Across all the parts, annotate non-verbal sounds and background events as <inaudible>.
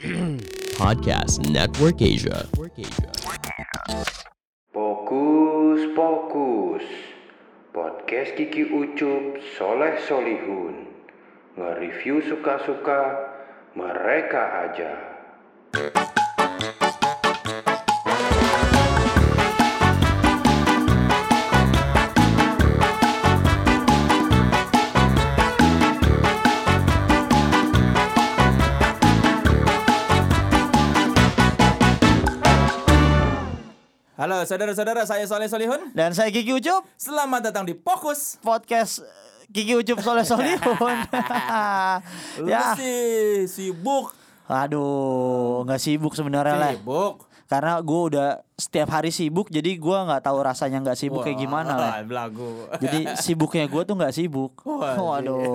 <clears throat> Podcast Network Asia. Fokus, fokus. Podcast Kiki Ucup Soleh Solihun. Nge-review suka-suka mereka aja. Saudara-saudara, saya Soleh Solihun. Dan saya Kiki Ucup Selamat datang di Fokus. podcast eh, Kiki Ucup Soleh Solihun. <laughs> Lu ya, sih sibuk. aduh, nggak sibuk sebenarnya lah. Sibuk. Karena gue udah setiap hari sibuk, jadi gue nggak tahu rasanya nggak sibuk kayak gimana lah. Belagu. <laughs> Jadi sibuknya gue tuh nggak sibuk. Wah, Waduh,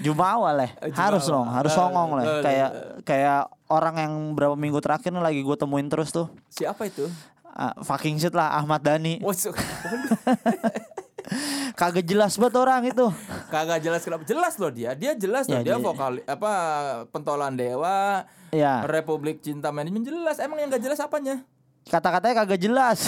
Jumawa lah, harus dong, harus songong lah. Kayak kayak orang yang berapa minggu terakhir nih lagi gue temuin terus tuh. Siapa itu? Ah, fucking shit lah Ahmad Dhani su- <laughs> Kagak jelas banget orang itu Kagak jelas kenapa. Jelas loh dia. Dia jelas loh. Ya, dia dia- vokal apa pentolan dewa. Ya Republik Cinta Manajemen jelas. Emang yang gak jelas apanya? kata-katanya kagak jelas.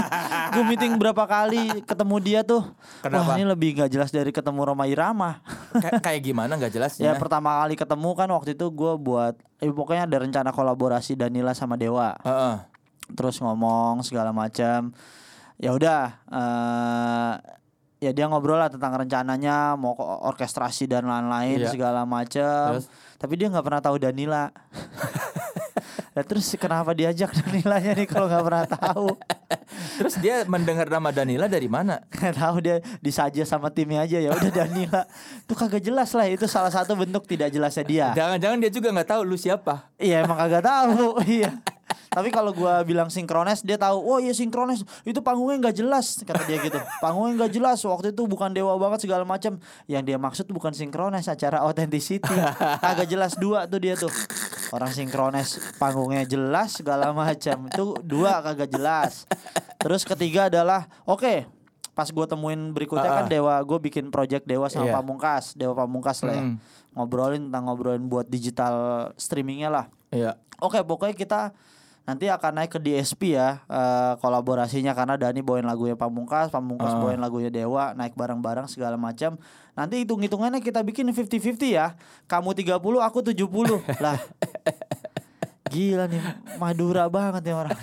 <laughs> gue meeting berapa kali ketemu dia tuh. Kenapa? Wah ini lebih gak jelas dari ketemu Roma Irama. Kay- kayak gimana gak ya jelasnya? pertama kali ketemu kan waktu itu gue buat, eh, pokoknya ada rencana kolaborasi Danila sama Dewa. Heeh. Terus ngomong segala macam. Ya udah, eh ya dia ngobrol lah tentang rencananya mau orkestrasi dan lain-lain Iya. segala macam. Terus? Tapi dia nggak pernah tahu Danila. <laughs> Nah, terus kenapa diajak Danilanya nih kalau nggak pernah tahu? Terus dia mendengar nama Danila dari mana? Nggak tahu dia disaja sama timnya aja ya udah Danila. Itu kagak jelas lah itu salah satu bentuk tidak jelasnya dia. Jangan-jangan dia juga nggak tahu lu siapa. Iya emang kagak tahu. iya. Tapi kalau gua bilang sinkrones dia tahu. Oh iya sinkrones itu panggungnya nggak jelas kata dia gitu. Panggungnya nggak jelas waktu itu bukan dewa banget segala macam. Yang dia maksud bukan sinkrones acara authenticity. Kagak jelas dua tuh dia tuh. Orang sinkrones panggungnya jelas segala macam. Itu dua kagak jelas. Terus ketiga adalah oke pas gue temuin berikutnya kan Ah, ah. dewa gue bikin project dewa sama Iya. pamungkas dewa pamungkas lah ya. Hmm. ngobrolin tentang ngobrolin buat digital streamingnya lah Iya. Oke, pokoknya kita nanti akan naik ke DSP ya eh, kolaborasinya karena Dani bawain lagunya Pamungkas, Pamungkas Ah. bawain lagunya Dewa, naik bareng-bareng segala macam. Nanti hitung-hitungannya kita bikin 50-50 ya. Kamu 30, aku 70. lah. <laughs> Gila nih, Madura banget nih orang.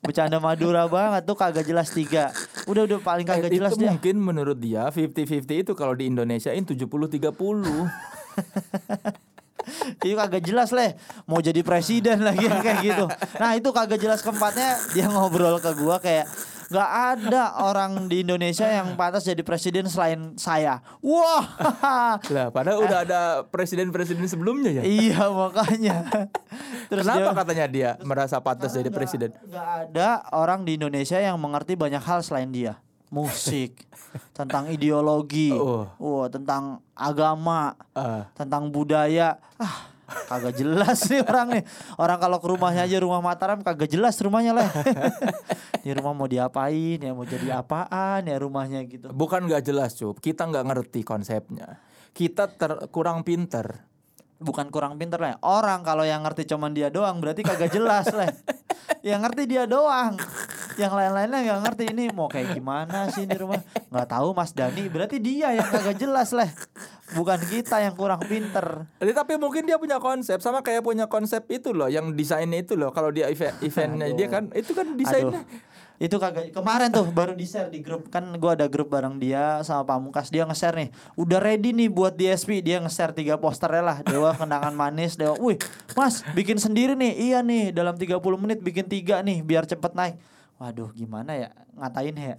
Bercanda Madura banget tuh kagak jelas tiga. Udah udah paling kagak Eh, jelas itu dia. mungkin menurut dia 50-50 itu kalau di Indonesiain 70-30 <laughs> Itu kagak jelas leh. Mau jadi presiden lagi <laughs> kayak gitu. Nah itu kagak jelas keempatnya Dia ngobrol ke gua kayak nggak ada orang di Indonesia yang pantas jadi presiden selain saya. Wah. <laughs> Lah padahal udah ada presiden-presiden sebelumnya ya? Iya makanya. <laughs> Terus Kenapa dia- katanya dia merasa pantas jadi presiden? nggak ada orang di Indonesia yang mengerti banyak hal selain dia musik <laughs> tentang ideologi Oh. wah tentang agama Ah. tentang budaya. Ah kagak jelas nih orang nih orang kalau ke rumahnya aja rumah Mataram kagak jelas rumahnya lah. <laughs> Di rumah mau diapain ya mau jadi apaan ya rumahnya gitu. Bukan nggak jelas cup. Kita nggak ngerti konsepnya. Kita ter- kurang pinter bukan kurang pinter lah orang kalau yang ngerti cuman dia doang berarti kagak jelas lah yang ngerti dia doang. Yang lain-lainnya nggak ngerti. Ini mau kayak gimana sih di rumah? Nggak tahu Mas Dani berarti dia yang kagak jelas lah bukan kita yang kurang pinter. Eh, Tapi mungkin dia punya konsep Sama kayak punya konsep itu loh Yang desainnya itu loh. Kalau dia event, eventnya dia kan Itu kan desainnya. Aduh. Itu kagak kemarin tuh baru di share di grup kan gua ada grup bareng dia sama Pamungkas dia nge-share nih. Udah ready nih buat DSP dia nge-share tiga posternya lah. Dewa <laughs> kenangan manis, Dewa. Wih, Mas, bikin sendiri nih. Iya nih, dalam 30 menit bikin tiga nih biar cepet naik. Waduh, gimana ya ngatain ya.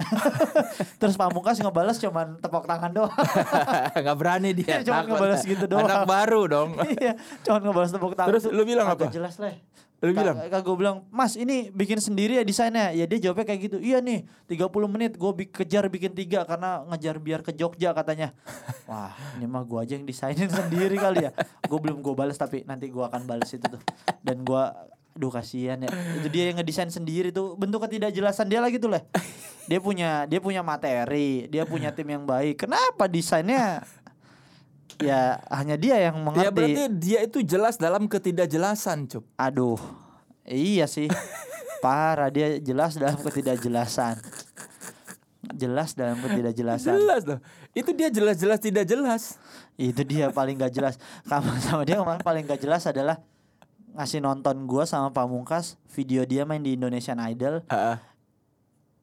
<laughs> Terus Pamungkas ngebales cuman tepok tangan doang. <laughs> nggak berani dia Cuma takut. ngebalas gitu doang. Anak baru dong Iya, cuman ngebales tepok tangan. Terus lu bilang apa? jelas lah. Lu bilang? Kagak gue bilang, "Mas, ini bikin sendiri ya desainnya." Ya dia jawabnya kayak gitu. "Iya nih, 30 menit gue kejar bikin tiga karena ngejar biar ke Jogja katanya." <laughs> Wah, ini mah gua aja yang desainin <laughs> sendiri kali ya. Gue belum gue balas tapi nanti gua akan balas itu tuh. Dan gua Duh kasihan ya. Itu dia yang ngedesain sendiri tuh. Bentuk ketidakjelasan dia lagi tuh lah. Dia punya dia punya materi, dia punya <laughs> tim yang baik. Kenapa desainnya ya hanya dia yang mengerti. Ya berarti dia itu jelas dalam ketidakjelasan, Cup. Aduh. Iya sih. Parah dia jelas dalam ketidakjelasan. Jelas dalam ketidakjelasan. Jelas loh. Itu dia jelas-jelas tidak jelas. Itu dia paling gak jelas. Kamu sama dia kemarin paling gak jelas adalah ngasih nonton gua sama Pamungkas video dia main di Indonesian Idol Heeh.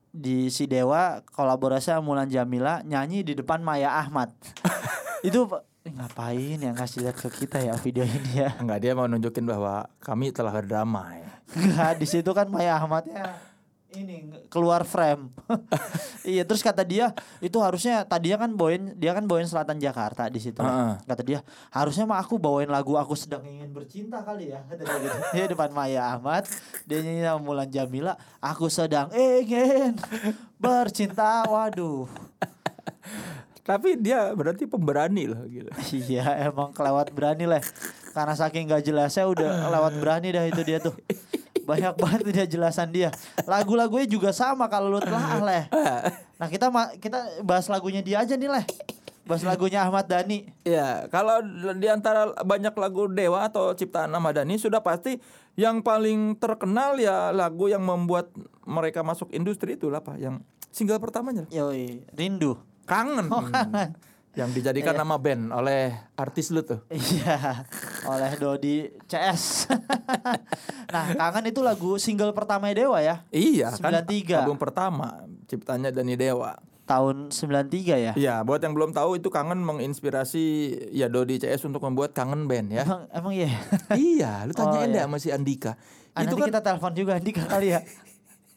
di si Dewa kolaborasi sama Mulan Jamila nyanyi di depan Maya Ahmad. <laughs> itu eh, ngapain yang ngasih lihat ke kita ya video ini ya? <laughs> Enggak dia mau nunjukin bahwa kami telah berdamai. Enggak, di situ kan Maya Ahmadnya ini nge- keluar frame. <laughs> iya, terus kata dia itu harusnya tadinya kan bawain dia kan bawain Selatan Jakarta di situ. Heeh. Kata dia, harusnya mah aku bawain lagu aku sedang ingin bercinta kali ya. Kata dia gitu. <laughs> Dia depan Maya Ahmad, dia nyanyi sama Mulan Jamila, aku sedang ingin bercinta. Waduh. Tapi dia berarti pemberani loh gitu. <laughs> Iya, emang kelewat berani lah. Karena saking gak jelasnya udah lewat berani dah itu dia tuh. Banyak banget dia jelasan dia. Lagu-lagunya juga sama kalau lu telah leh. Nah, kita kita bahas lagunya dia aja nih leh. Bahas lagunya Ahmad Dhani. Ya, kalau di antara banyak lagu Dewa atau ciptaan Ahmad Dhani sudah pasti yang paling terkenal ya lagu yang membuat mereka masuk industri itulah Pak, yang single pertamanya Yoi, Rindu. Kangen. Oh, kangen. Yang dijadikan Iya. nama band oleh artis lu tuh. Iya, oleh Dodi CS. <laughs> nah, Kangen itu lagu single pertama Dewa ya. Iya, kan 93. album pertama ciptanya Dani Dewa. Tahun 93 ya. Iya, buat yang belum tahu itu Kangen menginspirasi ya Dodi CS untuk membuat Kangen Band ya. Emang emang iya. iya, lu tanyain Oh, deh iya. sama si Andika. Ah, itu nanti kan kita telepon juga Andika kali ya. <laughs>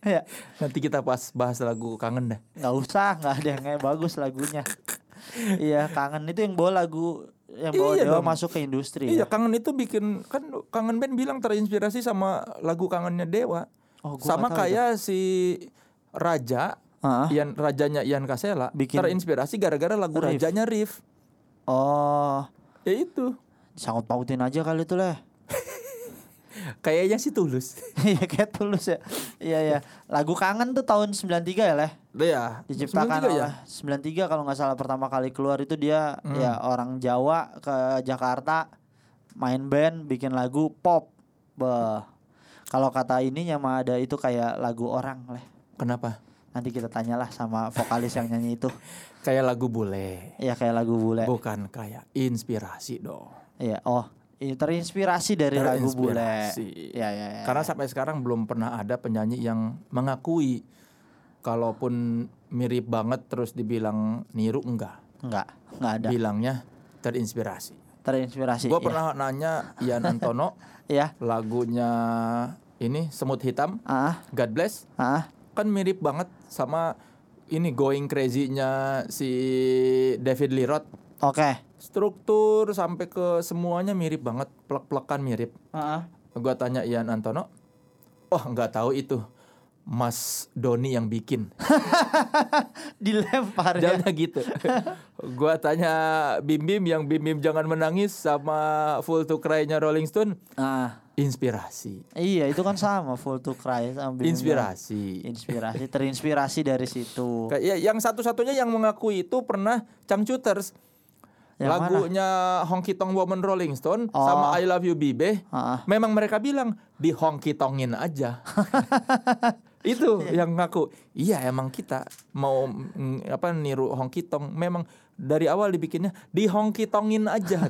Ya, <laughs> nanti kita pas bahas lagu Kangen deh. nggak usah, nggak ada yang kayak bagus lagunya. iya, kangen itu yang bawa lagu yang bawa Iya Dewa dong. masuk ke industri. Iya, ya. Kangen itu bikin kan Kangen Band bilang terinspirasi sama lagu Kangennya Dewa. Oh, sama kayak si Raja Hah? Ian rajanya Ian Kasela Bikin- terinspirasi gara-gara lagu Riff. rajanya Riff. Oh, Ya itu. sangat pautin aja kali itu lah. Kayaknya sih tulus. <laughs> Iya kayak tulus ya. Iya ya. Lagu kangen tuh tahun 93 ya leh. ya. Diciptakan 93 oleh 93 kalau nggak salah pertama kali keluar itu dia ya orang Jawa ke Jakarta main band bikin lagu pop. Beh. Kalau kata ininya mah ada itu kayak lagu orang leh. Kenapa? Nanti kita tanyalah sama vokalis yang nyanyi itu. <laughs> Kayak lagu bule. Iya kayak lagu bule. Bukan kayak inspirasi dong. Iya, oh, ini terinspirasi dari lagu bule. Terinspirasi. Iya, iya, iya. Karena sampai sekarang belum pernah ada penyanyi yang mengakui kalaupun mirip banget terus dibilang niru enggak. enggak, enggak ada. Bilangnya terinspirasi. Terinspirasi. Gue iya. pernah nanya Ian Antono <laughs> Iya. lagunya ini Semut Hitam, Ah, God Bless, ah. kan mirip banget sama ini Going Crazy-nya si David Lee Roth. Oke. Struktur sampai ke semuanya mirip banget, plek-plekan mirip. Ah. Gua tanya Ian Antono, wah nggak tahu itu Mas Doni yang bikin. <laughs> Dilempar ya. Gitu. gua tanya Bim Bim yang Bim Bim jangan menangis sama Full to Cry-nya Rolling Stone, Ah. inspirasi. Iya, itu kan sama Full to Cry sama Bim Bim. Inspirasi. Inspirasi, terinspirasi dari situ. Kayak ya, yang satu-satunya yang mengakui itu pernah Changcuters. Yang mana? Lagunya Honky Tonk Woman Rolling Stone Oh. sama I Love You Bibe. Ah. Memang mereka bilang di honky tongin aja. <laughs> itu yang ngaku. Iya emang kita mau mm, apa niru honky tong memang dari awal dibikinnya di honky tongin aja.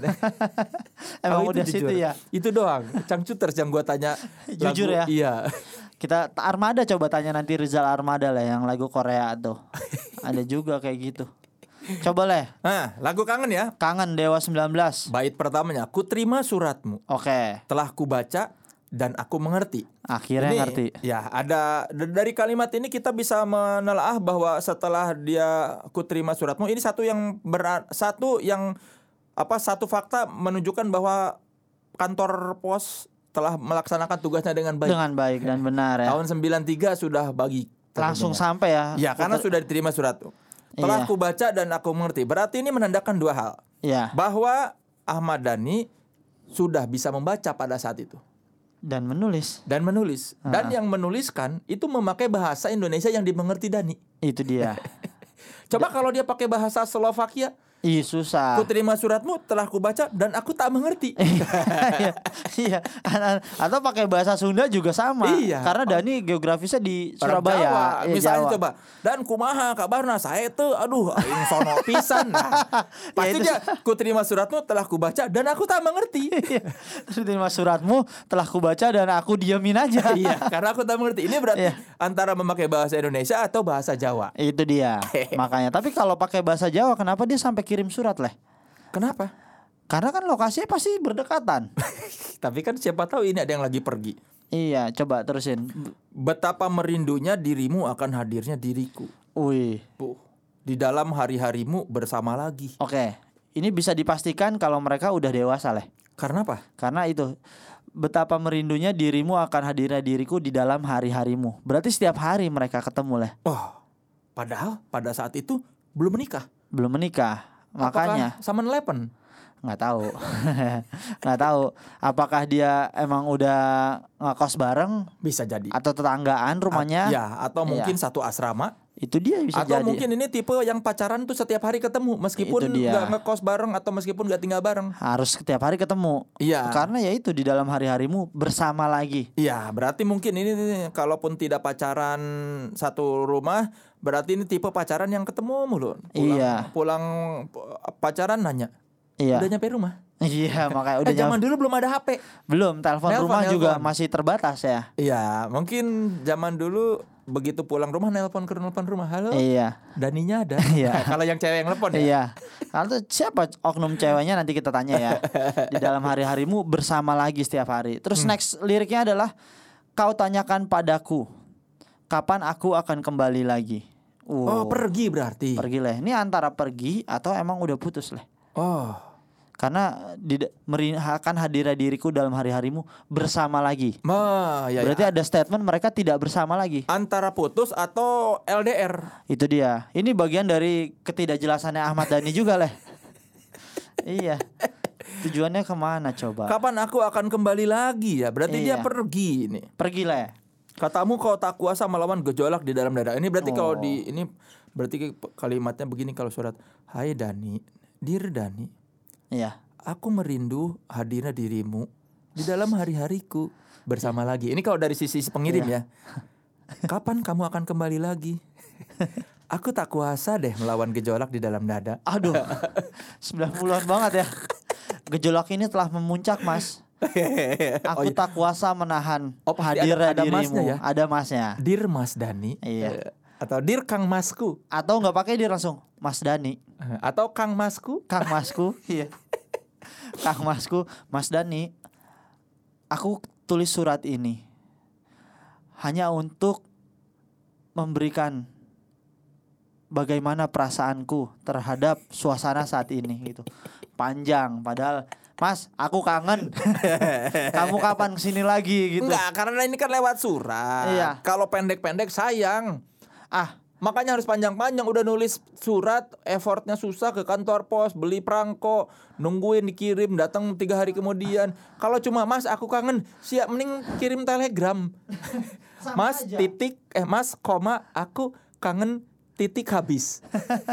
<laughs> Emang itu udah situ jujur. ya? Itu doang. Changcuters yang gua tanya. <laughs> Jujur ya? Iya. Kita Armada coba tanya nanti Rizal Armada lah yang lagu Korea tuh. Ada juga kayak gitu. Coba leh. Nah, lagu kangen ya. Kangen Dewa 19. Bait pertamanya, ku terima suratmu. Oke. Telah ku baca dan aku mengerti. Akhirnya Ini, ngerti. Ya, ada dari kalimat ini kita bisa menelaah bahwa setelah dia ku terima suratmu ini satu yang berat satu yang apa satu fakta menunjukkan bahwa kantor pos telah melaksanakan tugasnya dengan baik. Dengan baik dan benar ya. Tahun 93 sudah bagi Langsung sampai ya. Ya, karena sudah diterima surat. Telah Iya. ku baca dan aku mengerti. Berarti ini menandakan dua hal. Ya. Bahwa Ahmad Dhani sudah bisa membaca pada saat itu Dan menulis. dan menulis. Dan yang menuliskan itu memakai bahasa Indonesia yang dimengerti Dani. Itu dia. <laughs> Coba kalau dia pakai bahasa Slovakia, Ih susah. Ku terima suratmu telah kubaca dan aku tak mengerti. <laughs> Iya, iya. Atau pakai bahasa Sunda juga sama. Iya. Karena Dani geografisnya di Surabaya. Jawa. Iya, Misalnya Jawa. coba dan kumaha kabarna saya tuh aduh aing sono pisan. <laughs> Nah, pasti itu dia ku terima suratmu telah kubaca dan aku tak mengerti. <laughs> Iya. Terima suratmu telah kubaca dan aku diamin aja. iya, karena aku tak mengerti. Ini berarti Iya. antara memakai bahasa Indonesia atau bahasa Jawa. Itu dia. Makanya. Tapi kalau pakai bahasa Jawa, kenapa dia sampai kirim surat leh? Kenapa? Karena kan lokasinya pasti berdekatan. <laughs> Tapi kan siapa tahu ini ada yang lagi pergi. iya, coba terusin. Betapa merindunya dirimu akan hadirnya diriku. Wih. Di dalam hari-harimu bersama lagi. Oke. Ini bisa dipastikan kalau mereka udah dewasa leh. Karena apa? Karena itu betapa merindunya dirimu akan hadirnya diriku di dalam hari-harimu. Berarti setiap hari mereka ketemu leh. Oh, padahal pada saat itu belum menikah. Belum menikah. Makanya Apakah sama Eleven? nggak tahu <laughs> nggak tahu apakah dia emang udah ngekos bareng Bisa jadi. atau tetanggaan rumahnya Ya, atau Iya. mungkin satu asrama. Itu dia bisa atau jadi mungkin ini tipe yang pacaran tuh setiap hari ketemu meskipun nggak ngekos bareng atau meskipun nggak tinggal bareng. harus setiap hari ketemu Iya. karena ya itu di dalam hari-harimu bersama lagi Iya, berarti mungkin ini kalaupun tidak pacaran satu rumah, berarti ini tipe pacaran yang ketemu mulu. Pulang, Iya. Pulang pacaran nanya, iya udah nyampe rumah. iya <laughs> makanya udah eh, zaman dulu belum ada HP. belum telepon rumah juga nelpon. masih terbatas ya Iya, mungkin zaman dulu begitu pulang rumah nelpon ke nelpon rumah, halo. iya Daninya ada. <laughs> Iya. <laughs> Kalau yang cewek yang nelpon ya. Iya. Lalu siapa oknum ceweknya nanti kita tanya ya. Di dalam hari-harimu bersama lagi setiap hari. Terus next liriknya adalah kau tanyakan padaku kapan aku akan kembali lagi. Oh, Uh, pergi berarti. pergi leh. Ini antara pergi atau emang udah putus leh. Oh. Karena di, akan hadirnya diriku dalam hari-harimu bersama lagi. Ma, ya, ya. Berarti ada statement mereka tidak bersama lagi. antara putus atau LDR. Itu dia. Ini bagian dari ketidakjelasannya Ahmad Dhani juga leh. <laughs> iya. Tujuannya ke mana coba? Kapan aku akan kembali lagi ya? Berarti dia Iya. pergi ini. Pergi leh. Katamu kau tak kuasa melawan gejolak di dalam dada. Ini berarti kalau Oh. di ini berarti kalimatnya begini kalau surat. Hai Dani, Dear Dani, Iya. aku merindu hadirnya dirimu di dalam hari-hariku bersama lagi. Ini kalau dari sisi pengirim Iya. ya. Kapan kamu akan kembali lagi? Aku tak kuasa deh melawan gejolak di dalam dada. Aduh. 90-an banget ya. Gejolak ini telah memuncak, Mas. <laughs> Aku Oh, iya. tak kuasa menahan Oh, hadirnya ada- ada dirimu. masnya ya? Ada masnya. Dear Mas Dani. Iya. Atau Dear Kang Masku. Atau nggak pakai dia langsung Mas Dani, Atau Kang Masku. Kang Masku. <laughs> iya. <laughs> Kang Masku, Mas Dani. Aku tulis surat ini hanya untuk memberikan bagaimana perasaanku terhadap suasana saat ini gitu. Panjang padahal Mas, aku kangen. <laughs> Kamu kapan ke sini lagi gitu? Enggak, karena ini kan lewat surat. Iya. Kalau pendek-pendek sayang. Ah, Makanya harus panjang-panjang udah nulis surat, effortnya susah ke kantor pos, beli perangko, nungguin dikirim, datang tiga hari kemudian. Kalau cuma Mas aku kangen, siap mending kirim telegram. <laughs> Sama mas aja. titik eh Mas koma aku kangen titik habis.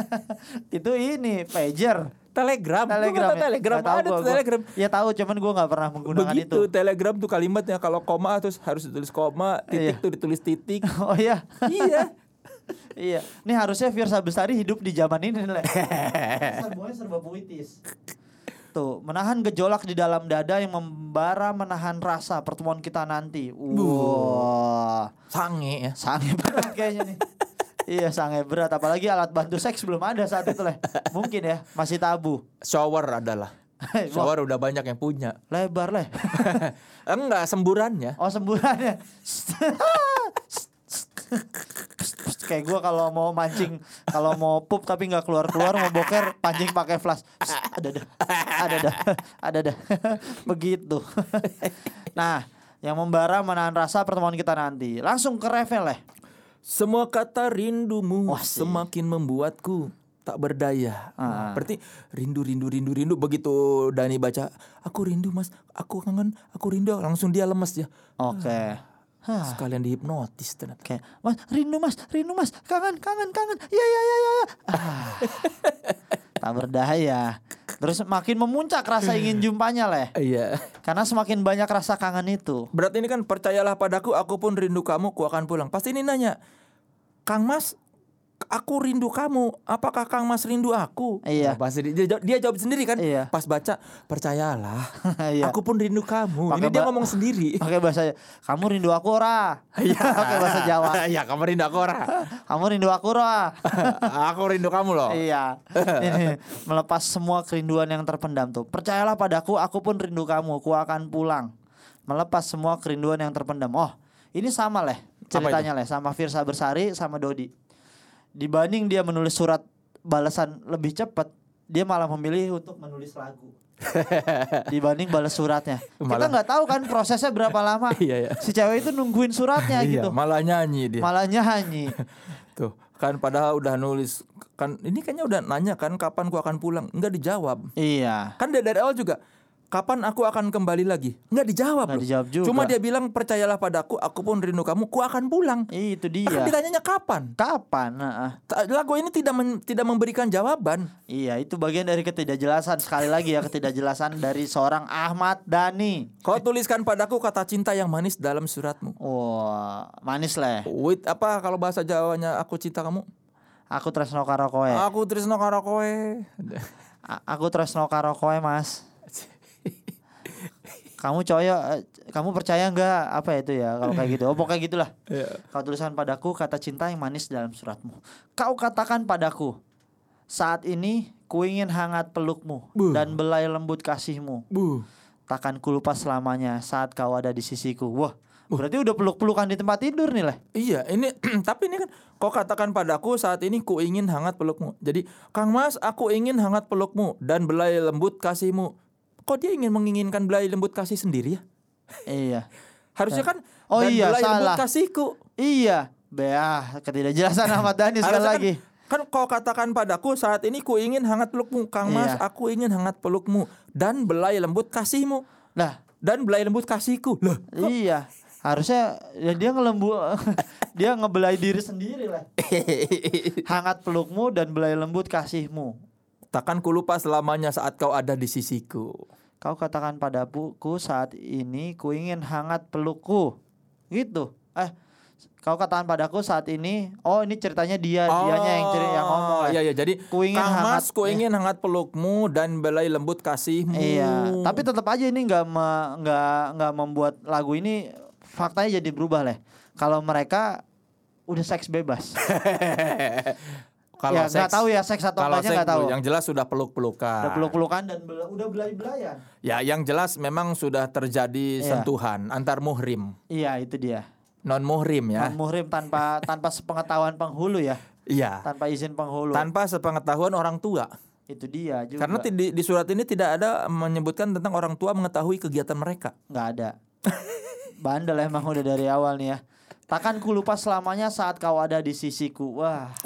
<laughs> itu ini pager. Telegram, Telegram. ya? telegram ada gua, tuh gua. telegram. Ya tahu, cuman gua nggak pernah menggunakan Begitu itu. telegram tuh kalimatnya kalau koma terus harus ditulis koma, titik Iya. tuh ditulis titik. <laughs> Oh iya. iya. Iya. Ini harusnya Firsa Bestari hidup di zaman ini. Le. <laughs> Semuanya serba puitis. Tuh, menahan gejolak di dalam dada yang membara menahan rasa pertemuan kita nanti. Wah. Sange ya. Sange berat <laughs> kayaknya nih. iya, sange berat apalagi alat bantu seks belum ada saat itu, Le. Mungkin ya, masih tabu. Shower adalah. <laughs> Shower udah banyak yang punya. lebar, Le. Enggak, semburannya. Oh semburannya <laughs> Kayak gue kalau mau mancing Kalau mau pup tapi nggak keluar-keluar Mau boker pancing pakai flash. Ada dah Ada dah <laughs> Ada dah. <laughs> Begitu. Nah Yang membara menahan rasa pertemuan kita nanti. Langsung ke revel ya. Semua kata rindumu Wah, sih. semakin membuatku tak berdaya. Ah. Berarti rindu rindu rindu rindu. Begitu Dani baca aku rindu Mas, aku kangen, aku rindu. Langsung dia lemes ya. Oke Hah. Sekalian dihipnotis ternyata. Kayak Mas rindu mas Rindu mas Kangen kangen kangen Ya ya ya ya, ya. Ah. <laughs> tak berdaya. Terus makin memuncak rasa ingin jumpanya leh. Iya. Karena semakin banyak rasa kangen itu. Berarti ini kan percayalah padaku, aku pun rindu kamu, ku akan pulang. Pasti ini nanya, Kang Mas, aku rindu kamu. Apakah Kang Mas rindu aku? Iya. Nah, dia, dia, jawab- dia jawab sendiri kan. Iya. Pas baca, percayalah, <laughs> Iya. aku pun rindu kamu. Pakai ini dia ngomong sendiri. <laughs> Pakai bahasa kamu rindu aku ora. <laughs> Pakai bahasa Jawa. Iya, kamu rindu aku ora. Kamu rindu aku ora. aku rindu kamu loh. Iya. Ini melepas semua kerinduan yang terpendam tuh. Percayalah padaku, aku pun rindu kamu. Ku akan pulang. Melepas semua kerinduan yang terpendam. Oh, ini sama leh ceritanya leh sama Firsa Bersari sama Dodi. Dibanding dia menulis surat balasan lebih cepat, dia malah memilih untuk menulis lagu. <laughs> Dibanding balas suratnya. Kita Malah- nggak tahu kan prosesnya berapa lama. <laughs> Iya, iya. Si cewek itu nungguin suratnya Iya, gitu. malah nyanyi dia. Malah nyanyi. <laughs> Tuh, kan padahal udah nulis kan ini kayaknya udah nanya kan kapan ku akan pulang. Enggak dijawab. iya. Kan dari awal juga kapan aku akan kembali lagi? Enggak dijawab Nggak loh. dijawab juga. Cuma dia bilang percayalah padaku, aku pun rindu kamu, ku akan pulang. Itu Kan dia. ditanyanya kapan? Kapan? Ta- Lagu ini tidak men- tidak memberikan jawaban. Iya, itu bagian dari ketidakjelasan. Sekali lagi ya ketidakjelasan dari seorang Ahmad Dhani. Kau tuliskan padaku kata cinta yang manis dalam suratmu. Wah, manis lah. Wait, apa kalau bahasa Jawanya aku cinta kamu? Aku tresno karo kowe. Aku Trisno karo kowe. Aku tresno karo kowe, Mas. <laughs> Kamu coyo, eh, kamu percaya nggak apa itu ya kalau kayak gitu? Oh pokoknya gitulah. <laughs> Iya. Kau tuliskan padaku kata cinta yang manis dalam suratmu. Kau katakan padaku, saat ini ku ingin hangat pelukmu Buh. dan belai lembut kasihmu. Bu. Takkan ku lupa selamanya saat kau ada di sisiku. Wah, berarti udah peluk-pelukan di tempat tidur nih lah. Iya, ini <clears throat> tapi ini kan kau katakan padaku saat ini ku ingin hangat pelukmu. Jadi, Kang Mas, aku ingin hangat pelukmu dan belai lembut kasihmu. Kok dia ingin menginginkan belai lembut kasih sendiri ya? Iya. <laughs> Harusnya kan Oh dan iya, belai lembut salah. kasihku. Iya. Beah, ketidakjelasan Ahmad Dhani sekali Harusnya lagi. Kan, kan kau katakan padaku saat ini ku ingin hangat pelukmu, Kang Mas, Iya. aku ingin hangat pelukmu dan belai lembut kasihmu Lah, dan belai lembut kasihku. Loh, iya. Harusnya ya dia ngelembu <laughs> dia ngebelai diri sendiri lah. <laughs> Hangat pelukmu dan belai lembut kasihmu. takkan ku lupa selamanya saat kau ada di sisiku. Kau katakan padaku saat ini ku ingin hangat pelukku. Gitu. Eh, kau katakan padaku saat ini, oh ini ceritanya dia, dianya yang ceri yang ngomong. lah. Iya iya jadi Ku ingin Kang hangat- Mas, ku ingin hangat pelukmu dan belai lembut kasihmu. Iya, tapi tetap aja ini nggak me- nggak nggak membuat lagu ini faktanya jadi berubah lah. Kalau mereka udah seks bebas. <laughs> kalau ya seks- tahu ya seks atau kalau nggak tahu. Yang jelas sudah peluk-pelukan. Udah peluk-pelukan dan bela- udah belai-belayan. Ya, yang jelas memang sudah terjadi Iya. sentuhan antar muhrim, Iya, itu dia. non muhrim ya. Non muhrim tanpa tanpa sepengetahuan penghulu ya, Iya. tanpa izin penghulu. Tanpa sepengetahuan orang tua. itu dia juga. Karena di, di surat ini tidak ada menyebutkan tentang orang tua mengetahui kegiatan mereka. nggak ada. <laughs> Bandel emang udah dari awal nih ya. Takkan ku lupa selamanya saat kau ada di sisiku. Wah,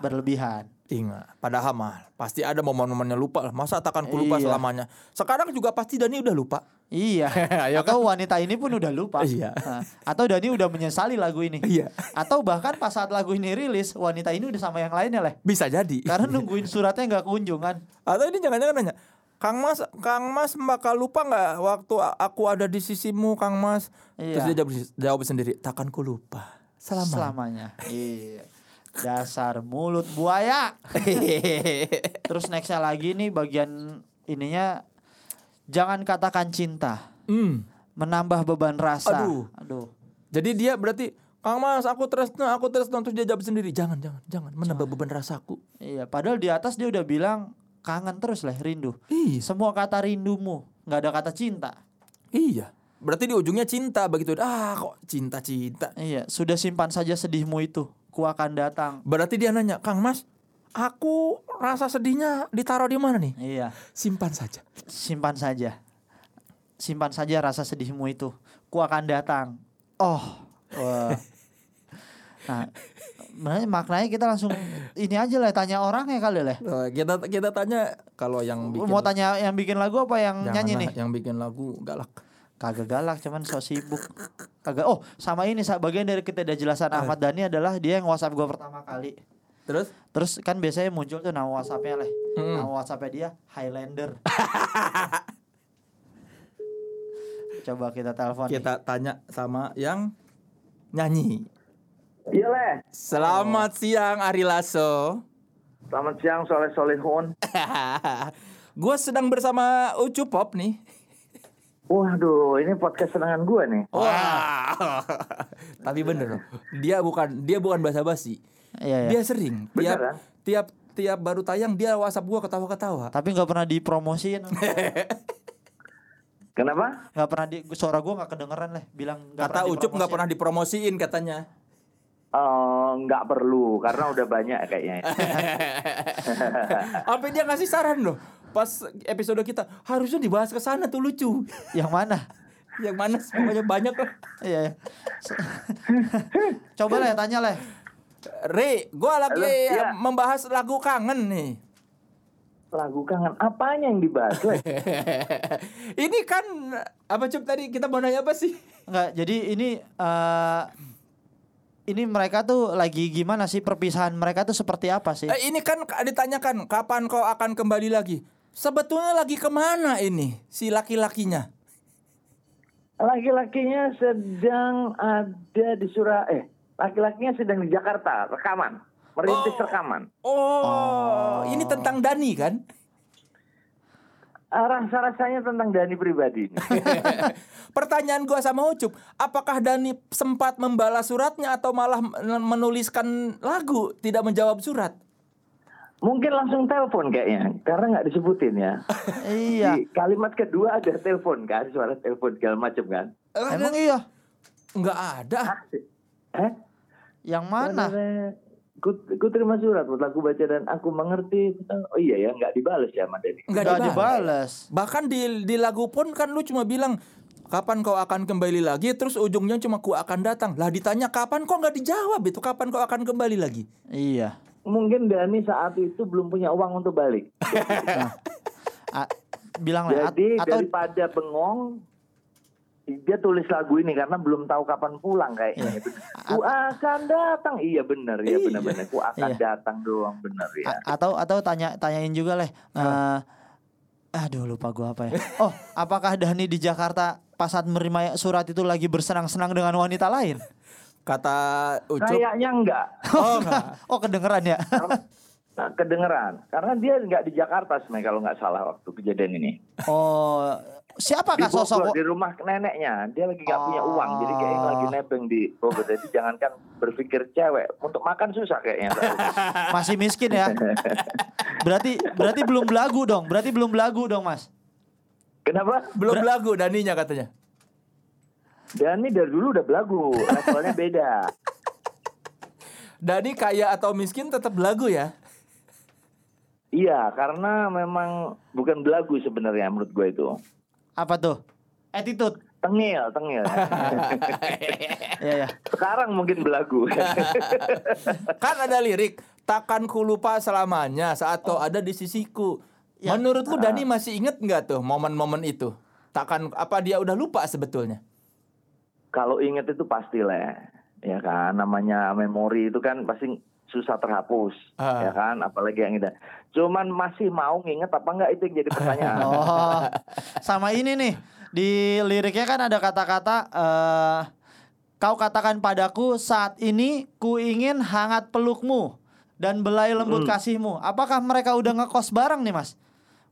berlebihan. Ingat, padahal mah pasti ada momen-momennya lupa lah. Masa takkan ku lupa Iya. selamanya. Sekarang juga pasti Dani udah lupa. Iya. <laughs> Ayo Atau wanita ini pun udah lupa. Iya. <laughs> Nah, Atau Dani udah menyesali lagu ini. Iya. Atau bahkan pas saat lagu ini rilis, wanita ini udah sama yang lainnya lah. Bisa jadi. Karena nungguin suratnya nggak kunjung kan. Atau ini jangan-jangan nanya, Kang Mas, Kang Mas bakal lupa nggak waktu aku ada di sisimu, Kang Mas? Terus Iya. dia jawab, jawab sendiri, takkan ku lupa. Selama. Selamanya. Iya. Dasar mulut buaya. <laughs> Terus nextnya lagi nih bagian ininya jangan katakan cinta, Hmm. menambah beban rasa. Aduh. Aduh. Jadi dia berarti, Kang Mas, aku tresno, aku tresno. Terus dia jawab sendiri, jangan, jangan, jangan menambah beban rasaku. Iya, padahal di atas dia udah bilang kangen terus lah rindu. Iya. Semua kata rindumu, nggak ada kata cinta. Iya. Berarti di ujungnya cinta begitu. Ah, kok cinta-cinta. Iya, sudah simpan saja sedihmu itu. Ku akan datang. Berarti dia nanya, Kang Mas, aku rasa sedihnya ditaruh di mana nih? Iya, Simpan saja. simpan saja. Simpan saja rasa sedihmu itu. Ku akan datang. Oh. Wah. <laughs> Nah, maknanya kita langsung ini aja lah tanya orangnya kali lah. Nah, kita kita tanya kalau yang bikin Mau tanya yang bikin lagu apa yang nyanyi nih? Yang bikin lagu galak. Kagak galak cuman so sibuk. Kagak. Oh, sama ini bagian dari ketidakjelasan Ahmad Dhani adalah dia yang WhatsApp gua pertama kali. Terus Terus kan biasanya muncul tuh nama WhatsAppnya leh. Hmm. Nama WhatsAppnya dia Highlander. <laughs> Coba kita telepon. nih. kita tanya sama yang nyanyi. Iya leh. Selamat siang Ari Lasso. Selamat siang Soleh Solehun. <laughs> Gue sedang bersama Ucu Pop nih. Waduh, ini podcast senangan gue nih. Wah. <laughs> Tapi bener loh. Dia bukan dia bukan basa-basi. Iya, iya. Dia sering tiap Beneran? tiap tiap baru tayang dia WhatsApp gua ketawa-ketawa. Tapi nggak pernah dipromosiin. Kenapa? Nggak pernah di suara gua nggak kedengeran leh. Bilang nggak Kata Ucup nggak pernah dipromosiin katanya. Eh, nggak perlu karena udah banyak kayaknya. <laughs> Sampai dia ngasih saran loh. Pas episode kita harusnya dibahas ke sana tuh lucu. Yang mana? Yang mana pokoknya banyak lah. Iya. iya. Coba leh tanya leh. Re, gua lagi Halo, iya. membahas lagu kangen nih. Lagu kangen apanya yang dibahas? <laughs> Ini kan apa Cup tadi kita mau nanya apa sih? Enggak, jadi ini eh ini mereka tuh lagi gimana sih perpisahan mereka tuh seperti apa sih? Eh, ini kan ditanyakan kapan kau akan kembali lagi. Sebetulnya lagi ke mana ini si laki-lakinya? Laki-lakinya sedang ada di Surah eh laki-lakinya sedang di Jakarta rekaman, merintis Oh. rekaman. Oh, ini tentang Dani kan? Rasa-rasanya tentang Dani pribadi. ini. <laughs> Pertanyaan gua sama Ucup, apakah Dani sempat membalas suratnya atau malah men- menuliskan lagu, tidak menjawab surat? Mungkin langsung telepon kayaknya, karena nggak disebutin ya. <laughs> iya. Di kalimat kedua ada telepon kan, suara telepon segala macam kan. Emang iya. Enggak ada. Eh? Yang mana? Ku, ku terima surat buat aku baca dan aku mengerti. Oh iya ya, nggak dibales ya sama Denny. Enggak Nggak dibales. dibales. Bahkan di di lagu pun kan lu cuma bilang kapan kau akan kembali lagi terus ujungnya cuma ku akan datang. Lah ditanya kapan kok nggak dijawab itu kapan kau akan kembali lagi? Iya. Mungkin Dani saat itu belum punya uang untuk balik. <laughs> A- bilang at- Jadi atau daripada bengong, dia tulis lagu ini karena belum tahu kapan pulang kayaknya. Ku akan datang. Iya benar ya benar-benar. Ku akan Iya. datang doang benar ya. a- atau atau tanya tanyain juga leh. eh, aduh lupa gua apa ya. Oh, apakah Dani di Jakarta pas saat menerima surat itu lagi bersenang-senang dengan wanita lain? Kata Ucup. Kayaknya enggak. Oh, enggak. Oh, kedengeran ya. Nah, kedengeran karena dia nggak di Jakarta sebenarnya kalau nggak salah waktu kejadian ini. Oh, siapakah sosok di rumah neneknya dia lagi nggak punya Oh. uang jadi kayaknya lagi nebeng di Bogor jadi jangankan berpikir cewek untuk makan susah kayaknya <laughs> masih miskin ya? Berarti berarti belum belagu dong. Berarti belum belagu dong, Mas. kenapa Belum lagu Daninya katanya. Dani dari dulu udah belagu levelnya beda Dani kaya atau miskin tetap lagu ya. iya karena memang bukan belagu sebenarnya menurut gue itu Apa tuh? Attitude. tengil tengil <laughs> Iya, ya. sekarang mungkin belagu <laughs> Kan ada lirik takkan ku lupa selamanya saat kau ada di sisiku. Ya. Menurut lu Dani masih inget nggak tuh momen-momen itu? Takkan apa dia udah lupa sebetulnya? kalau inget itu pasti lah ya kan namanya memori itu kan pasti susah terhapus Ah. ya kan apalagi yang itu cuman masih mau nginget apa enggak itu yang jadi pertanyaan <laughs> Oh. Sama ini nih. Di liriknya kan ada kata-kata eh kau katakan padaku saat ini ku ingin hangat pelukmu dan belai lembut Hmm. kasihmu. Apakah mereka udah ngekos bareng nih, Mas?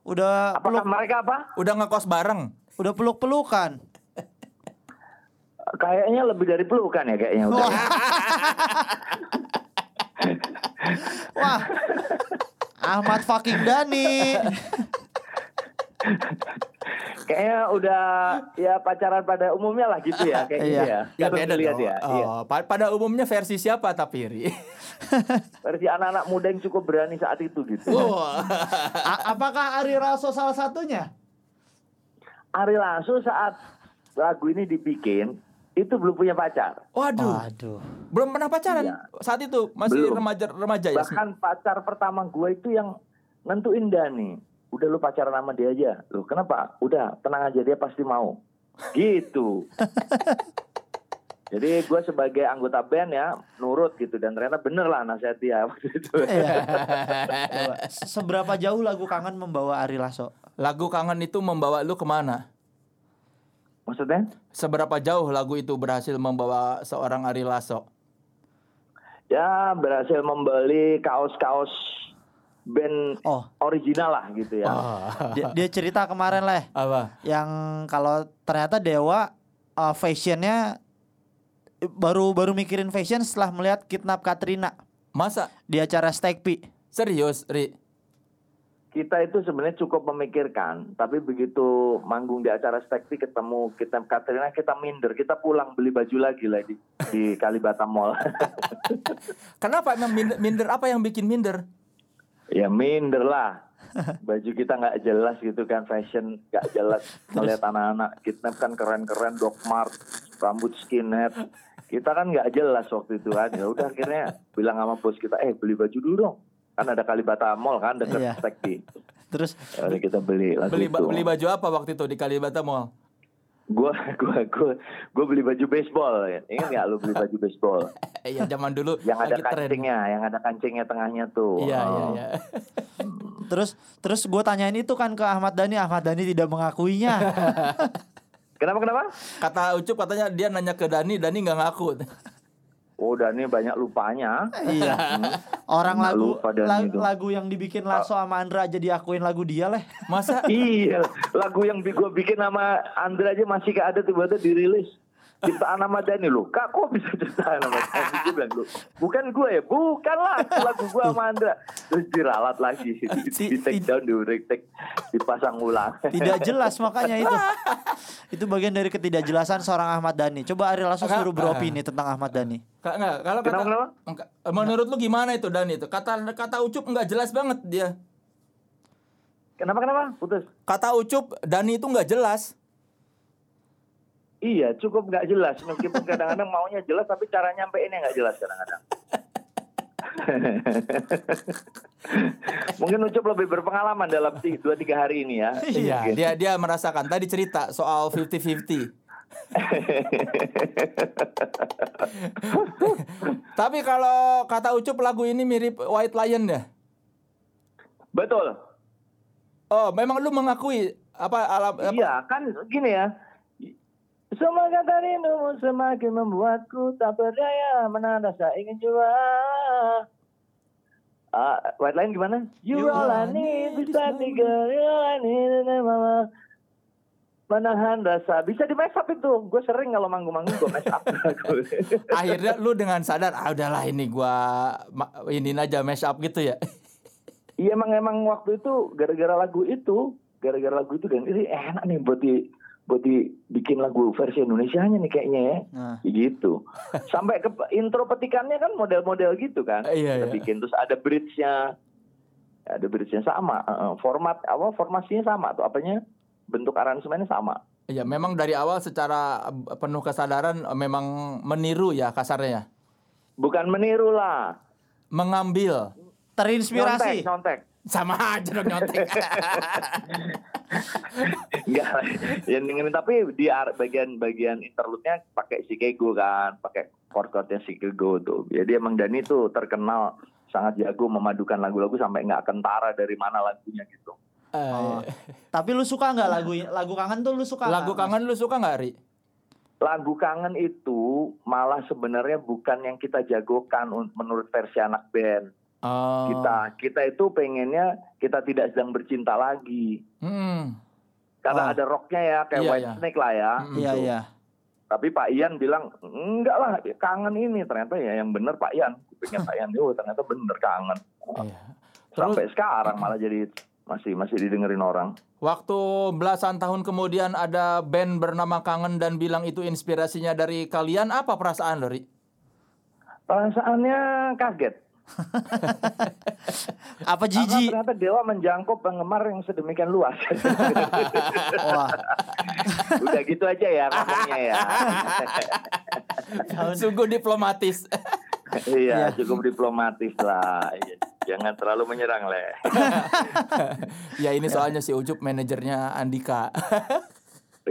Udah apakah peluk mereka apa Udah ngekos bareng. udah peluk-pelukan. Kayaknya lebih dari pelukan ya kayaknya udah. <laughs> Wah. Ahmad fucking Dhani. Kayaknya udah ya pacaran pada umumnya lah gitu ya kayak gitu Iya. ya. Ya Kita beda lihat dong. ya. Iya. Oh, pa- pada umumnya versi siapa tapi Ri? <laughs> Versi anak-anak muda yang cukup berani saat itu gitu. Wah. A- apakah Ari Raso salah satunya? Ari Lasso saat lagu ini dibikin itu belum punya pacar. Waduh, Waduh. belum pernah pacaran Iya. saat itu masih Belum. remaja remaja ya. Bahkan pacar pertama gue itu yang nentuin Dani. Udah lu pacaran sama dia aja. Loh kenapa? Udah tenang aja dia pasti mau. Gitu. <laughs> Jadi gue sebagai anggota band ya nurut gitu dan ternyata bener lah nasihat dia waktu itu. <laughs> Coba, Seberapa jauh lagu kangen membawa Ari Lasso? Lagu kangen itu membawa lu ke mana? Maksudnya? Seberapa jauh lagu itu berhasil membawa seorang Ari Lasso? Ya berhasil membeli kaos-kaos band Oh. original lah gitu ya. Dia, dia cerita kemarin lah Apa? yang kalau ternyata Dewa uh, fashionnya baru baru mikirin fashion setelah melihat kidnap Katrina Masa di acara Stake P. serius, Ri? Kita itu sebenarnya cukup memikirkan, tapi begitu manggung di acara Stekti ketemu kita Katrina kita minder, kita pulang beli baju lagi lah di, di Kalibata Mall. <laughs> Kenapa emang minder, minder apa yang bikin minder? ya minder lah. Baju kita nggak jelas gitu kan, fashion nggak jelas. Melihat anak-anak kidnap kan keren-keren, Doc Mart, rambut skinhead. Kita kan nggak jelas waktu itu kan. Ya udah akhirnya bilang sama bos kita, eh beli baju dulu dong. Kan ada Kalibata Mall kan deket Iya. Stekti. <laughs> Terus Jadi kita beli lagu Beli ba- itu. beli baju apa waktu itu di Kalibata Mall? Gua <laughs> gua gua gua beli baju baseball. Ingat nggak lu beli <laughs> baju baseball? Eh, ya zaman dulu yang ada lagi tren. kancingnya, yang ada kancingnya tengahnya tuh. Iya, iya, Oh. iya. terus terus gue tanyain itu kan ke Ahmad Dhani, Ahmad Dhani tidak mengakuinya. Kenapa kenapa? Kata Ucup katanya dia nanya ke Dani, Dani nggak ngaku. Oh, Dani banyak lupanya. iya. Orang Nggak lagu lupa Dhani la- itu. lagu yang dibikin Lasso sama Andra aja diakuin lagu dia lah. Masa iya, lagu yang gue bikin sama Andra aja masih gak ada tiba-tiba dirilis. Ciptaan nama Dani lu, kak kok bisa ciptaan nama Dani? Gue bilang lu, bukan gue ya, bukan lah itu lagu gue sama Andra. Terus diralat lagi, <laughs> di, di take down, di retake, dipasang ulang. Tidak jelas <laughs> makanya itu. <laughs> itu bagian dari ketidakjelasan seorang Ahmad Dhani. Coba Ari Lasso suruh beropini tentang Ahmad Dhani. Kak nggak kalau kata Kenapa, kenapa? Enggak. menurut lu gimana itu Dani itu? Kata kata Ucup nggak jelas banget dia. Kenapa kenapa? Putus. Kata Ucup Dani itu nggak jelas. Iya, cukup nggak jelas. Meskipun kadang-kadang maunya jelas, tapi cara nyampeinnya nggak jelas kadang-kadang. Mungkin Ucup lebih berpengalaman dalam dua tiga hari ini ya. Iya, Mungkin. dia dia merasakan tadi cerita soal 50-50. Tapi kalau kata Ucup lagu ini mirip White Lion ya? Betul. Oh, memang lu mengakui apa alam apa- Iya, kan gini ya. Semua kata rindumu semakin membuatku tak berdaya menanda saya ingin juara. Ah, white line gimana? You, all I need, bisa tiga, you all I need, mama. Menahan rasa, bisa di make up itu. Gue sering kalau manggung-manggung gue make up. <laughs> akhirnya lu dengan sadar ah udahlah ini gua ma- ini aja mash up gitu ya. Iya emang emang waktu itu gara-gara lagu itu, gara-gara lagu itu dan ini enak nih buat di buat dibikin lagu versi Indonesianya nih kayaknya ya. Nah. gitu. <laughs> Sampai ke intro petikannya kan model-model gitu kan. Iya, Kita iya. bikin terus ada bridge-nya. Ada bridge-nya sama, Heeh, format apa formasinya sama tuh apanya? Bentuk aransemennya sama. Ya memang dari awal secara penuh kesadaran eh, memang meniru ya kasarnya ya. Bukan meniru lah. Mengambil Terinspirasi. Nyontek, nyontek. sama aja dong nyontek. <laughs> <laughs> Enggak lah. Ya, dengerin. tapi di bagian-bagian interlude-nya pakai Shikego kan, pakai chord-chordnya Shikego tuh. Jadi emang Dani tuh terkenal sangat jago memadukan lagu-lagu sampai nggak kentara dari mana lagunya gitu. Eh, Oh. Tapi lu suka nggak lagu lagu kangen tuh lu suka? lagu nggak? kangen lu suka nggak Ri? Lagu kangen itu malah sebenarnya bukan yang kita jagokan menurut versi anak band. Oh. Kita kita itu pengennya kita tidak sedang bercinta lagi. Hmm. Karena Oh. ada rocknya ya kayak Iya, White iya. Snake lah ya. Mm. Iya gitu. iya. Tapi Pak Ian bilang enggak lah kangen ini ternyata ya yang bener Pak Ian. Kupingnya Pak Ian, oh ternyata bener kangen. Iya. Terus Sampai sekarang malah jadi masih masih didengerin orang. waktu belasan tahun kemudian ada band bernama Kangen dan bilang itu inspirasinya dari kalian apa perasaan lo Ri? Perasaannya kaget. <laughs> Apa Karena Jiji? ternyata Dewa menjangkau penggemar yang sedemikian luas. <laughs> Wah. <laughs> Udah gitu aja ya ngomongnya ya. Sungguh diplomatis. iya, cukup diplomatis lah. Iya, Jangan terlalu menyerang leh. ya ini soalnya si Ucup manajernya Andika.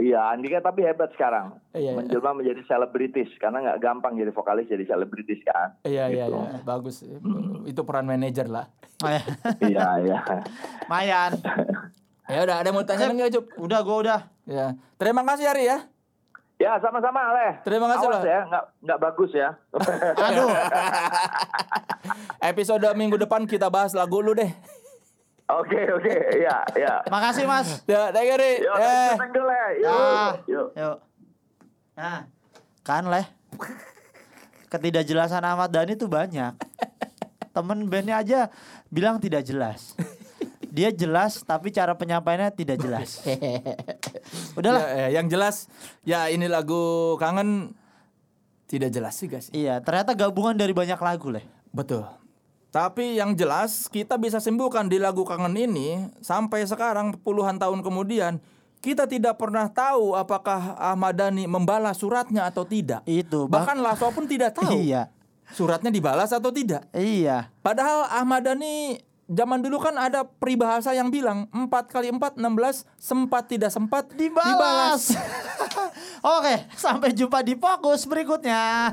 Iya, Andika tapi hebat sekarang. Iya, iya. Menjelma menjadi selebritis karena nggak gampang jadi vokalis jadi selebritis kan. Iya iya Gitu. iya bagus itu peran manajer lah. Eh, Iya, iya. Mayan. Ya udah ada mau tanya nggak Cup? Udah gua udah. Ya terima kasih Ari ya. Ya, sama-sama, Aleh. Terima kasih Awas loh. ya, nggak nggak bagus ya. Aduh. <laughs> Episode minggu depan kita bahas lagu lu deh. Oke, oke. Iya, iya. Makasih Mas. Ya, thank you. Yuk, Eh. thank you, Le. Yuk, yuk. Yuk. Nah, kan leh. Ketidakjelasan Ahmad Dhani tuh banyak. Temen bandnya aja bilang tidak jelas. Dia jelas tapi cara penyampaiannya tidak jelas. Udahlah. Ya, ya, yang jelas ya ini lagu kangen tidak jelas sih. Iya, ternyata gabungan dari banyak lagu leh. Betul. Tapi yang jelas kita bisa sembuhkan di lagu kangen ini sampai sekarang puluhan tahun kemudian kita tidak pernah tahu apakah Ahmad Dhani membalas suratnya atau tidak. Itu bah- Bahkan Lasso pun tidak tahu Iya. suratnya dibalas atau tidak. Iya. Padahal Ahmad Dhani zaman dulu kan ada peribahasa yang bilang 4 kali 4 16 sempat tidak sempat Dibalas. <laughs> Oke, sampai jumpa di fokus berikutnya.